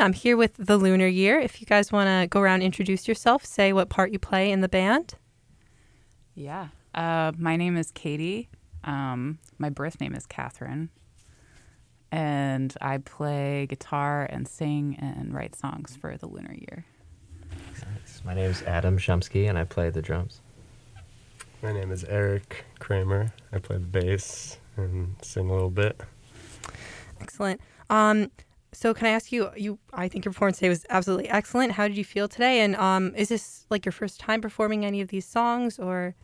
I'm here with the Lunar Year. If you guys want to go around, introduce yourself, say what part you play in the band. Yeah. Uh, my name is Katie. Um, my birth name is Catherine. And I play guitar and sing and write songs for the Lunar Year. My name is Adam Shumsky, and I play the drums. My name is Eric Kramer. I play the bass and sing a little bit. Excellent. Um, so can I ask you? You, I think your performance today was absolutely excellent. How did you feel today? And um, is this like your first time performing any of these songs, or?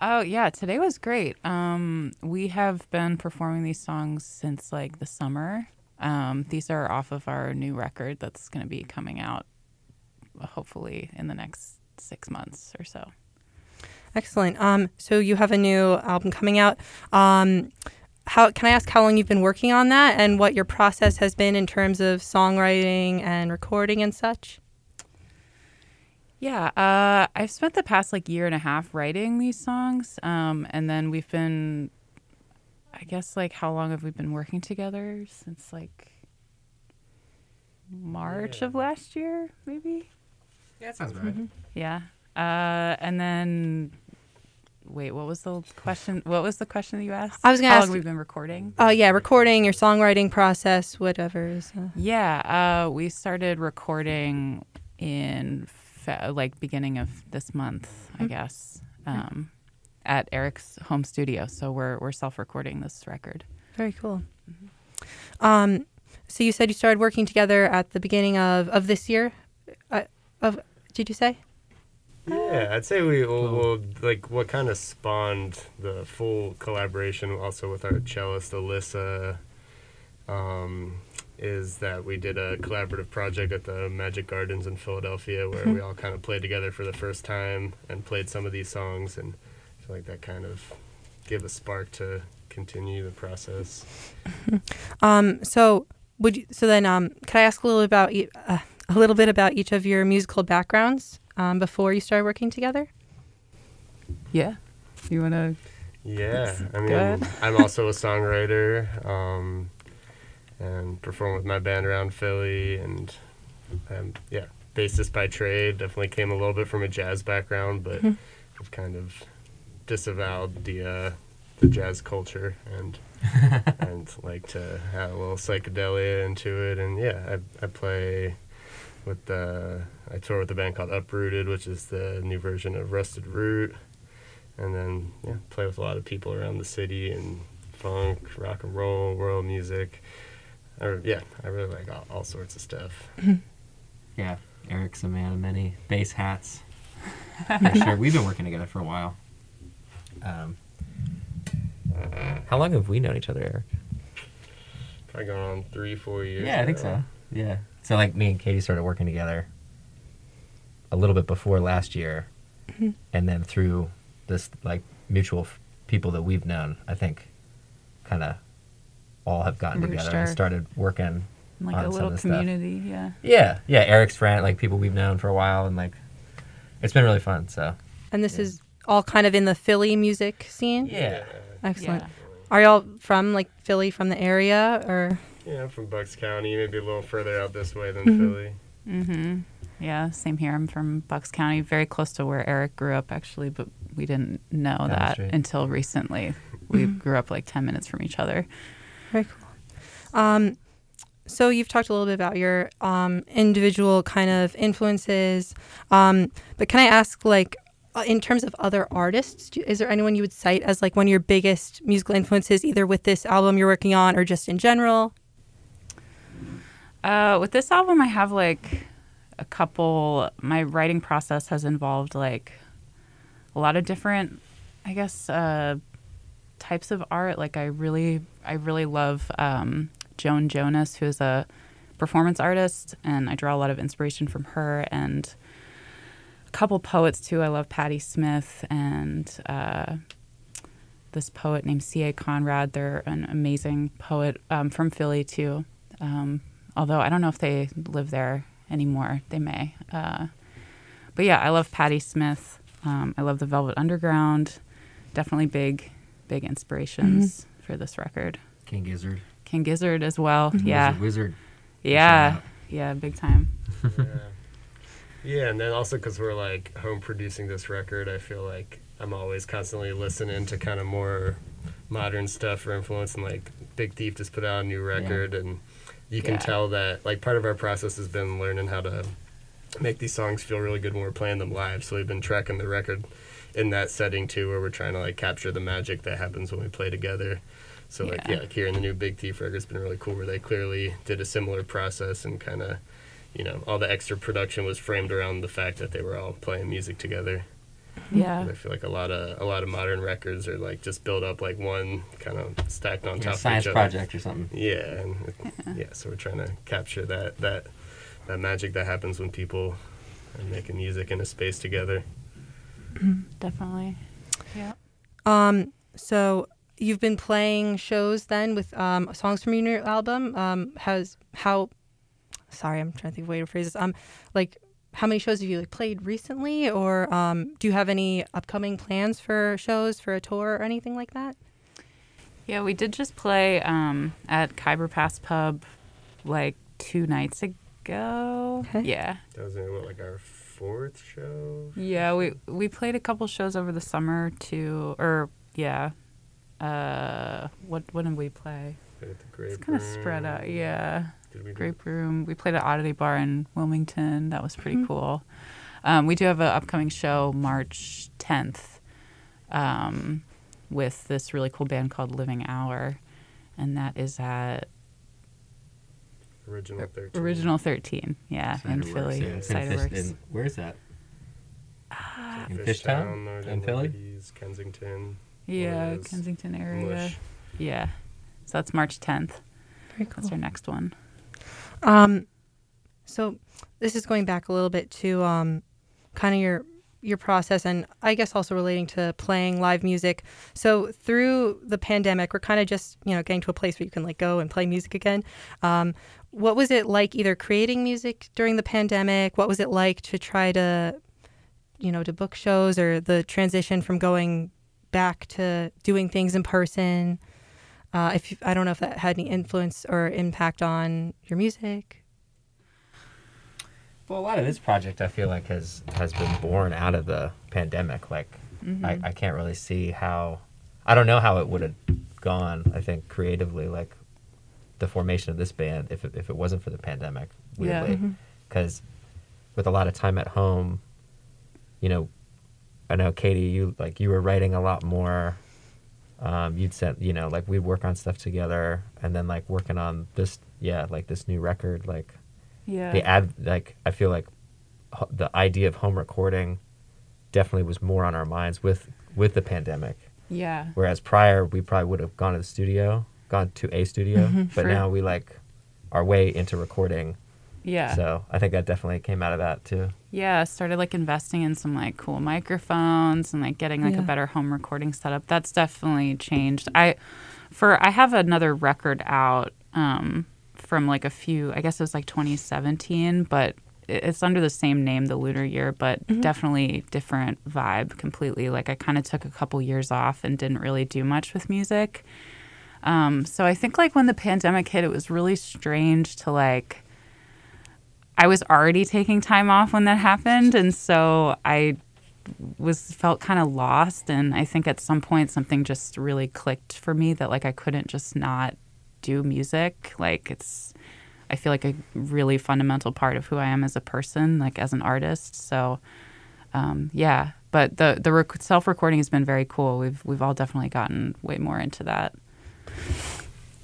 Oh yeah, today was great. Um, we have been performing these songs since like the summer. Um, these are off of our new record that's going to be coming out, hopefully in the next six months or so. Excellent. Um, so you have a new album coming out. Um, how can I ask how long you've been working on that, and what your process has been in terms of songwriting and recording and such? Yeah, uh, I've spent the past like year and a half writing these songs, um, and then we've been, I guess, like how long have we been working together since like March Yeah. of last year, maybe. Yeah, that sounds right. Yeah, uh, and then wait, what was the question? What was the question that you asked? I was gonna how ask- long we've been recording. Oh yeah, recording, your songwriting process, whatever is. Uh, Yeah, uh, we started recording in fe- like beginning of this month, I guess, um, at Eric's home studio. So we're we're self recording this record. very cool. Um, so you said you started working together at the beginning of of this year. Uh, of did you say? Yeah, I'd say we will, will like what kind of spawned the full collaboration also with our cellist Alyssa um, is that we did a collaborative project at the Magic Gardens in Philadelphia where we all kind of played together for the first time and played some of these songs and I feel like that kind of gave a spark to continue the process. Um, so would you, so then um, could I ask a little about e- uh, a little bit about each of your musical backgrounds um, before you started working together? Yeah, you want to? Yeah, I mean, I'm also a songwriter um, and perform with my band around Philly, and um, yeah, bassist by trade. Definitely came a little bit from a jazz background, but Mhm. I've kind of disavowed the uh, the jazz culture and and like to add a little psychedelia into it. And yeah, I I play with the I tour with a band called Uprooted, which is the new version of Rusted Root and then yeah, play with a lot of people around the city and funk, rock and roll, world music. Or yeah, I really like all, all sorts of stuff. Yeah, Eric's a man of many bass hats. For sure. We've been working together for a while. Um, how long have we known each other, Eric? Probably going on three, four years. Yeah, I think so. Yeah. So like me and Katie started working together a little bit before last year, mm-hmm. and then through this like mutual f- people that we've known, I think, kind of all have gotten Merged together and started working Like on a some little of the stuff. community, yeah. Yeah, yeah. Eric's friend, like people we've known for a while, and like it's been really fun. So And this Yeah. is all kind of in the Philly music scene. yeah, Excellent. Yeah. Are y'all from like Philly, from the area, or? Yeah, I'm from Bucks County, maybe a little further out this way than Mhm. Philly. Mm-hmm. Yeah, same here. I'm from Bucks County, very close to where Eric grew up, actually, but we didn't know Down that street. until recently. We grew up like 10 minutes from each other. Very cool. Um, so you've talked a little bit about your um, individual kind of influences, um, but can I ask, like, uh, in terms of other artists, do, is there anyone you would cite as like one of your biggest musical influences, either with this album you're working on or just in general? Uh, with this album, I have like a couple. My writing process has involved like a lot of different, I guess, uh, types of art. Like I really, I really love um, Joan Jonas, who's a performance artist, and I draw a lot of inspiration from her and a couple poets too. I love Patti Smith and uh, this poet named C.A. Conrad. They're an amazing poet um, from Philly too. Um, although I don't know if they live there anymore. They may. Uh, but yeah, I love Patti Smith. Um, I love the Velvet Underground. Definitely big, big inspirations for this record. King Gizzard. King Gizzard as well. Mhm. Yeah, Wizard. Wizard. Yeah, yeah, big time. yeah. yeah, and then also because we're like home producing this record, I feel like I'm always constantly listening to kind of more modern stuff or influence. And like Big Thief just put out a new record, and you can Yeah. tell that like part of our process has been learning how to make these songs feel really good when we're playing them live. So we've been tracking the record in that setting too, where we're trying to like capture the magic that happens when we play together. So like Yeah. yeah, like hearing the new Big Thief record's been really cool, where they clearly did a similar process and kind of, you know, all the extra production was framed around the fact that they were all playing music together. Yeah, And I feel like a lot of a lot of modern records are like just built up like one kind of stacked on Like top a of science each other. project or something. Yeah, and it- yeah, so we're trying to capture that that that magic that happens when people are making music in a space together. definitely. Yeah. Um, so you've been playing shows then with um, songs from your new album. Um, has how? Sorry, I'm trying to think of a way to phrase this. Um, like how many shows have you like played recently, or um, do you have any upcoming plans for shows for a tour or anything like that? Yeah, we did just play um, at Khyber Pass Pub like two nights ago. Okay. Yeah. That was what like our fourth show. Yeah, we we played a couple shows over the summer too, or yeah. Uh, what when did we play? At the It's kind of spread out. Yeah, Did we do- Grape Room. We played at Oddity Bar in Wilmington. That was pretty Mhm. cool. Um, we do have an upcoming show March 10th um, with this really cool band called Living Hour, and that is at Original thirteen. Original 13. Yeah, in Cider Works, Philly. yeah. In Cider in- where's that? in Fishtown, Fishtown? Northern In Philly? Liberties, Kensington. Yeah, Whereas Kensington area. Mush. Yeah. So that's March 10th. Very cool. That's our next one. Um, so this is going back a little bit to um, kind of your your process, and I guess also relating to playing live music. So through the pandemic, we're kind of just you know getting to a place where you can like go and play music again. Um, what was it like either creating music during the pandemic? What was it like to try to you know to book shows or the transition from going back to doing things in person? Uh, if you, I don't know if that had any influence or impact on your music. Well, a lot of this project I feel like has has been born out of the pandemic. Like, Mm-hmm. I, I can't really see how. I don't know how it would have gone. I think creatively, like the formation of this band, if it, if it wasn't for the pandemic, Yeah. weirdly, because with a lot of time at home, you know, I know Katie, you like you were writing a lot more. Um, you'd sent, you know, like we'd work on stuff together, and then like working on this, yeah, like this new record, like Yeah. the ad like i feel like ho- the idea of home recording definitely was more on our minds with with the pandemic yeah. whereas prior we probably would have gone to the studio gone to a studio but For- now we like are way into recording Yeah. so i think that definitely came out of that too Yeah, started like investing in some like cool microphones and like getting like Yeah. a better home recording setup. That's definitely changed. I for I have another record out um from like a few I guess it was like 2017, but it's under the same name, the Lunar Year, but definitely different vibe completely. Like I kind of took a couple years off and didn't really do much with music. Um, so I think like when the pandemic hit, it was really strange to like I was already taking time off when that happened, and so I was felt kind of lost. And I think at some point something just really clicked for me that like I couldn't just not do music. Like it's, I feel like a really fundamental part of who I am as a person, like as an artist. So, um, yeah. But the the rec- self recording has been very cool. We've we've all definitely gotten way more into that.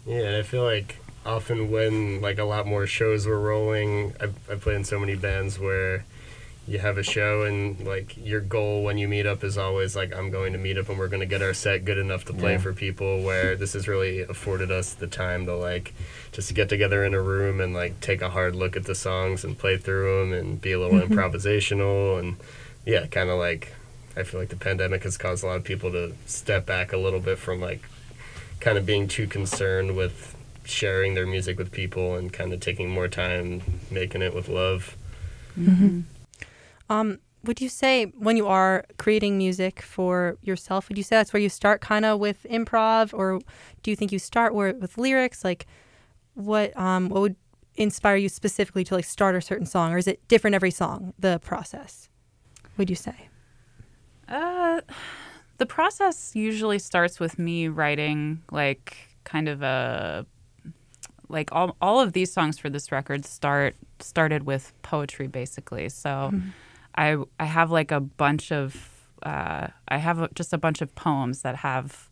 Yeah, I feel like often when like a lot more shows were rolling, I've, I've played in so many bands where you have a show and like your goal when you meet up is always like I'm going to meet up and we're going to get our set good enough to play Yeah. for people. Where this has really afforded us the time to like just get together in a room and like take a hard look at the songs and play through them and be a little mm-hmm. improvisational and yeah, kind of like I feel like the pandemic has caused a lot of people to step back a little bit from like kind of being too concerned with sharing their music with people and kind of taking more time making it with love. Um, would you say when you are creating music for yourself, would you say that's where you start kind of with improv, or do you think you start where, with lyrics? Like, what um, what would inspire you specifically to like start a certain song, or is it different every song? The process, would you say? Uh, the process usually starts with me writing like kind of a like all all of these songs for this record start started with poetry basically. So I I have like a bunch of uh, I have a, just a bunch of poems that have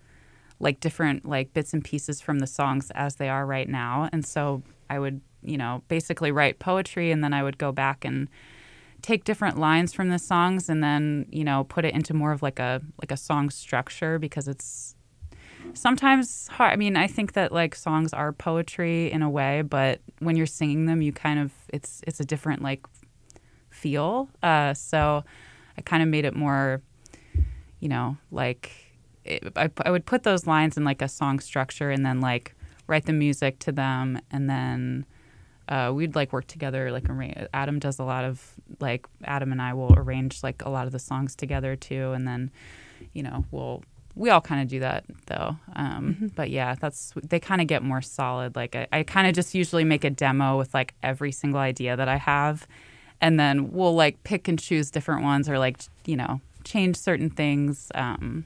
like different like bits and pieces from the songs as they are right now, and so I would you know basically write poetry and then I would go back and take different lines from the songs and then you know put it into more of like a like a song structure because it's sometimes hard i mean i think that like songs are poetry in a way but when you're singing them you kind of it's it's a different like feel. Uh so i kind of made it more you know like it, I, I would put those lines in like a song structure and then like write the music to them. And then uh, we'd like work together like adam does a lot of like adam and i will arrange like a lot of the songs together too. And then you know we'll we all kind of do that though. Um, but yeah that's they kind of get more solid like i, I kind of just usually make a demo with like every single idea that i have. And then we'll like pick and choose different ones or like you know change certain things. Um,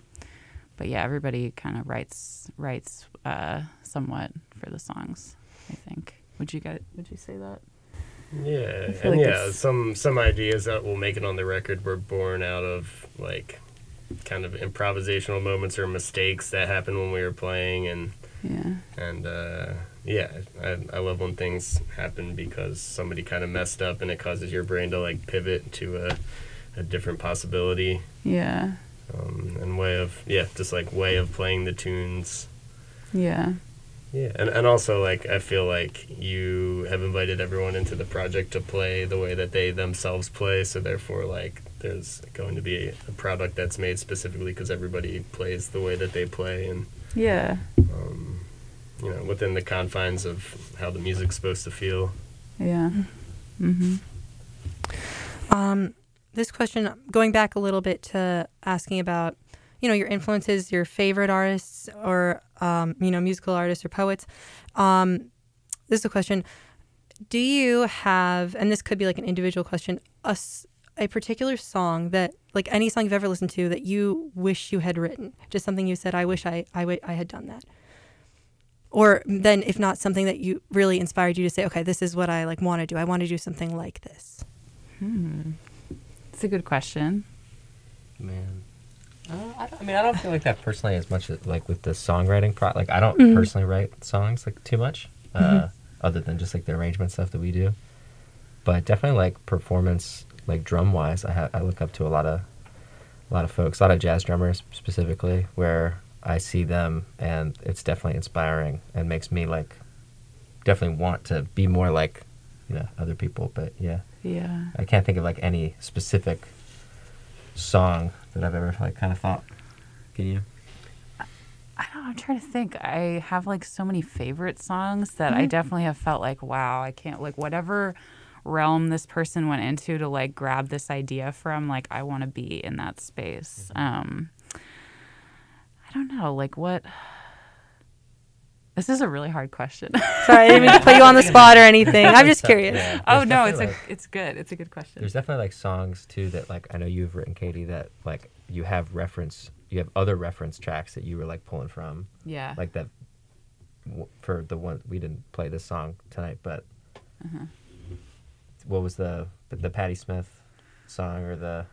but yeah everybody kind of writes writes uh, somewhat for the songs i think. Would you get would you say that? Yeah, and like yeah, it's- some some ideas that will make it on the record were born out of like kind of improvisational moments or mistakes that happened when we were playing, and yeah. and uh, yeah, I, I love when things happen because somebody kind of messed up and it causes your brain to like pivot to a a different possibility. Yeah. Um, and way of yeah, just like way of playing the tunes. yeah Yeah, and, and also like I feel like you have invited everyone into the project to play the way that they themselves play, so therefore like there's going to be a product that's made specifically because everybody plays the way that they play, and yeah. um, you know within the confines of how the music's supposed to feel. yeah. Mm-hmm. Um, this question, going back a little bit to asking about, you know, your influences, your favorite artists, or um, you know, musical artists or poets. Um, this is a question: Do you have, and this could be like an individual question, a particular song that, like any song you've ever listened to, that you wish you had written? Just something you said, "I wish I, I, w- I had done that." Or then, if not, something that you really inspired you to say, "Okay, this is what I like want to do. I want to do something like this." hmm. it's a good question Man. Uh, I, don't, I mean, I don't feel like that personally as much as, like with the songwriting pro. Like, I don't Mhm. personally write songs like too much, uh, other than just like the arrangement stuff that we do. But definitely like performance, like drum wise, I ha- I look up to a lot of a lot of folks, a lot of jazz drummers specifically, where I see them and it's definitely inspiring and makes me like definitely want to be more like you know other people. But yeah. yeah I can't think of like any specific song that I've ever like kind of thought. Can you? I don't know. I'm trying to think. I have like so many favorite songs that I definitely have felt like, wow, I can't like whatever realm this person went into to like grab this idea from. Like, I want to be in that space. Um, I don't know. Like, what? This is a really hard question. Sorry, I didn't mean to put you on the spot or anything. I'm just curious. Yeah, oh no, it's a it's good. It's a good question. There's definitely like songs too that like I know you've written, Katie, that like you have reference, you have other reference tracks that you were like pulling from, Yeah. like that. w- For the one we didn't play this song tonight, but Uh-huh. what was the the, the Patti Smith song or the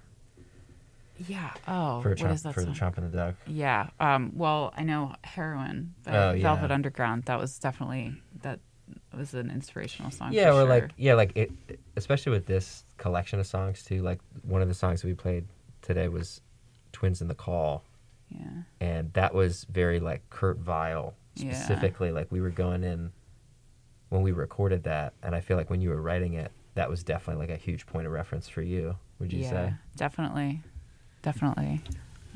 yeah. Oh, for what Trump, is that for the? Trump and the Duck? Yeah. Um, well, I know Heroin by Oh, yeah. Velvet Underground. That was definitely that was an inspirational song. yeah or like yeah like it especially with this collection of songs too like one of the songs that we played today was twins in the call yeah. and that was very like kurt vile Yeah. specifically like we were going in when we recorded that and i feel like when you were writing it that was definitely like a huge point of reference for you would you yeah, say definitely, definitely.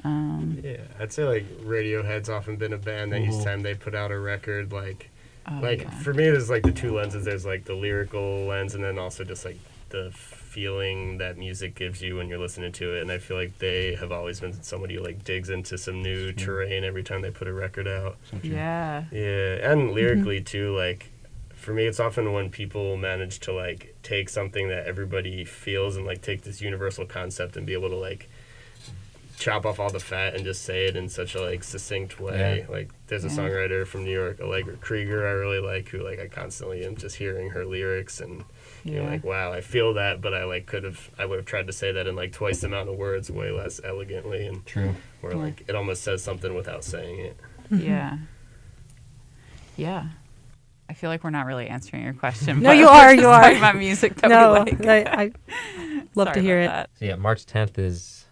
Um, Yeah, I'd say like Radiohead's often been a band that each Mhm. time they put out a record, like oh, like yeah. for me there's like the two lenses. There's like the lyrical lens and then also just like the feeling that music gives you when you're listening to it. And i feel like they have always been somebody who like digs into some new terrain every time they put a record out. Yeah, yeah and lyrically too like for me, it's often when people manage to like take something that everybody feels and like take this universal concept and be able to like chop off all the fat and just say it in such a like succinct way. Yeah. Like there's a Yeah. songwriter from New York, Allegra Krieger, I really like, who like I constantly am just hearing her lyrics and you're like, wow, I feel that, but I like could have, I would have tried to say that in like twice the amount of words, way less elegantly, and True. where Yeah. like it almost says something without saying it. Mm-hmm. Yeah. Yeah. I feel like we're not really answering your question. No, you we're you are. Talking about music that no, we like. I, I love to hear it. about So yeah, March 10th is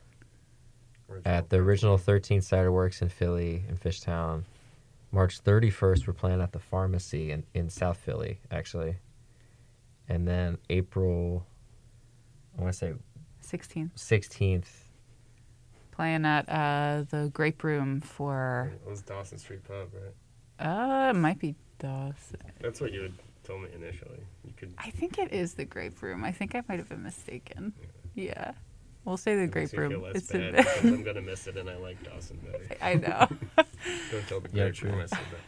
at the original 13 Cider Works in Philly in Fishtown. March 31st, we're playing at the pharmacy in, in South Philly, actually. And then April, I want to say 16th. 16th. Playing at uh, the Grape Room for, It was Dawson Street Pub, right? uh, it might be Dawson. That's what you had told me initially. You could. I think it is the Grape Room. I think I might have been mistaken. Yeah. We'll say the it Grape makes me feel Room. It's bad in because I'm gonna miss it, and I like Dawson better. I know. Don't tell the Yeah, Grape true. Room I said that.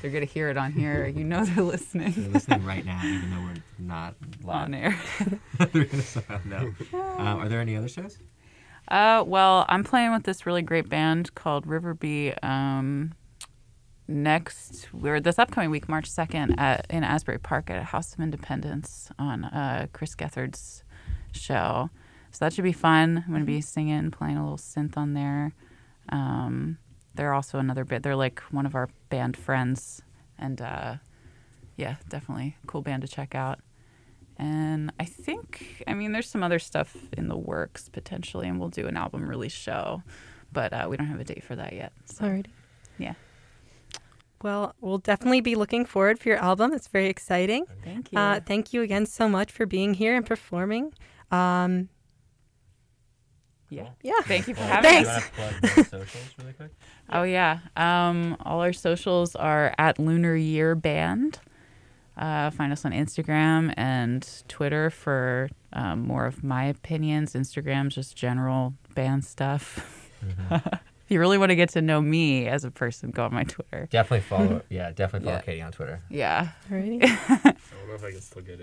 They're going to hear it on here. You know they're listening They're listening right now, even though we're not live. on air. They're gonna somehow know. Um, are there any other shows? Uh, well, I'm playing with this really great band called Riverbee. Um, next, we're this upcoming week, March 2nd, at, in Asbury Park at House of Independents on uh, Chris Gethard's show. So that should be fun. I'm going to be singing, playing a little synth on there. Um, they're also another bit. They're like one of our band friends, and uh, yeah, definitely cool band to check out. And I think, I mean, there's some other stuff in the works potentially, and we'll do an album release show, but uh, we don't have a date for that yet. So, Alrighty. yeah. Well, we'll definitely be looking forward for your album. It's very exciting. Thank you. Uh, thank you again so much for being here and performing. Um, yeah. yeah. Thank you for Uh, having do Thanks. you wanna plug the socials really quick? Oh yeah. Um, all our socials are at Lunar Year Band. Uh, find us on Instagram and Twitter for um, more of my opinions. Instagram's just general band stuff. Mm-hmm. if you really want to get to know me as a person, go on my Twitter. Definitely follow. Yeah, definitely follow Yeah. Katie on Twitter. Yeah. Alrighty. I don't know if I can still get it.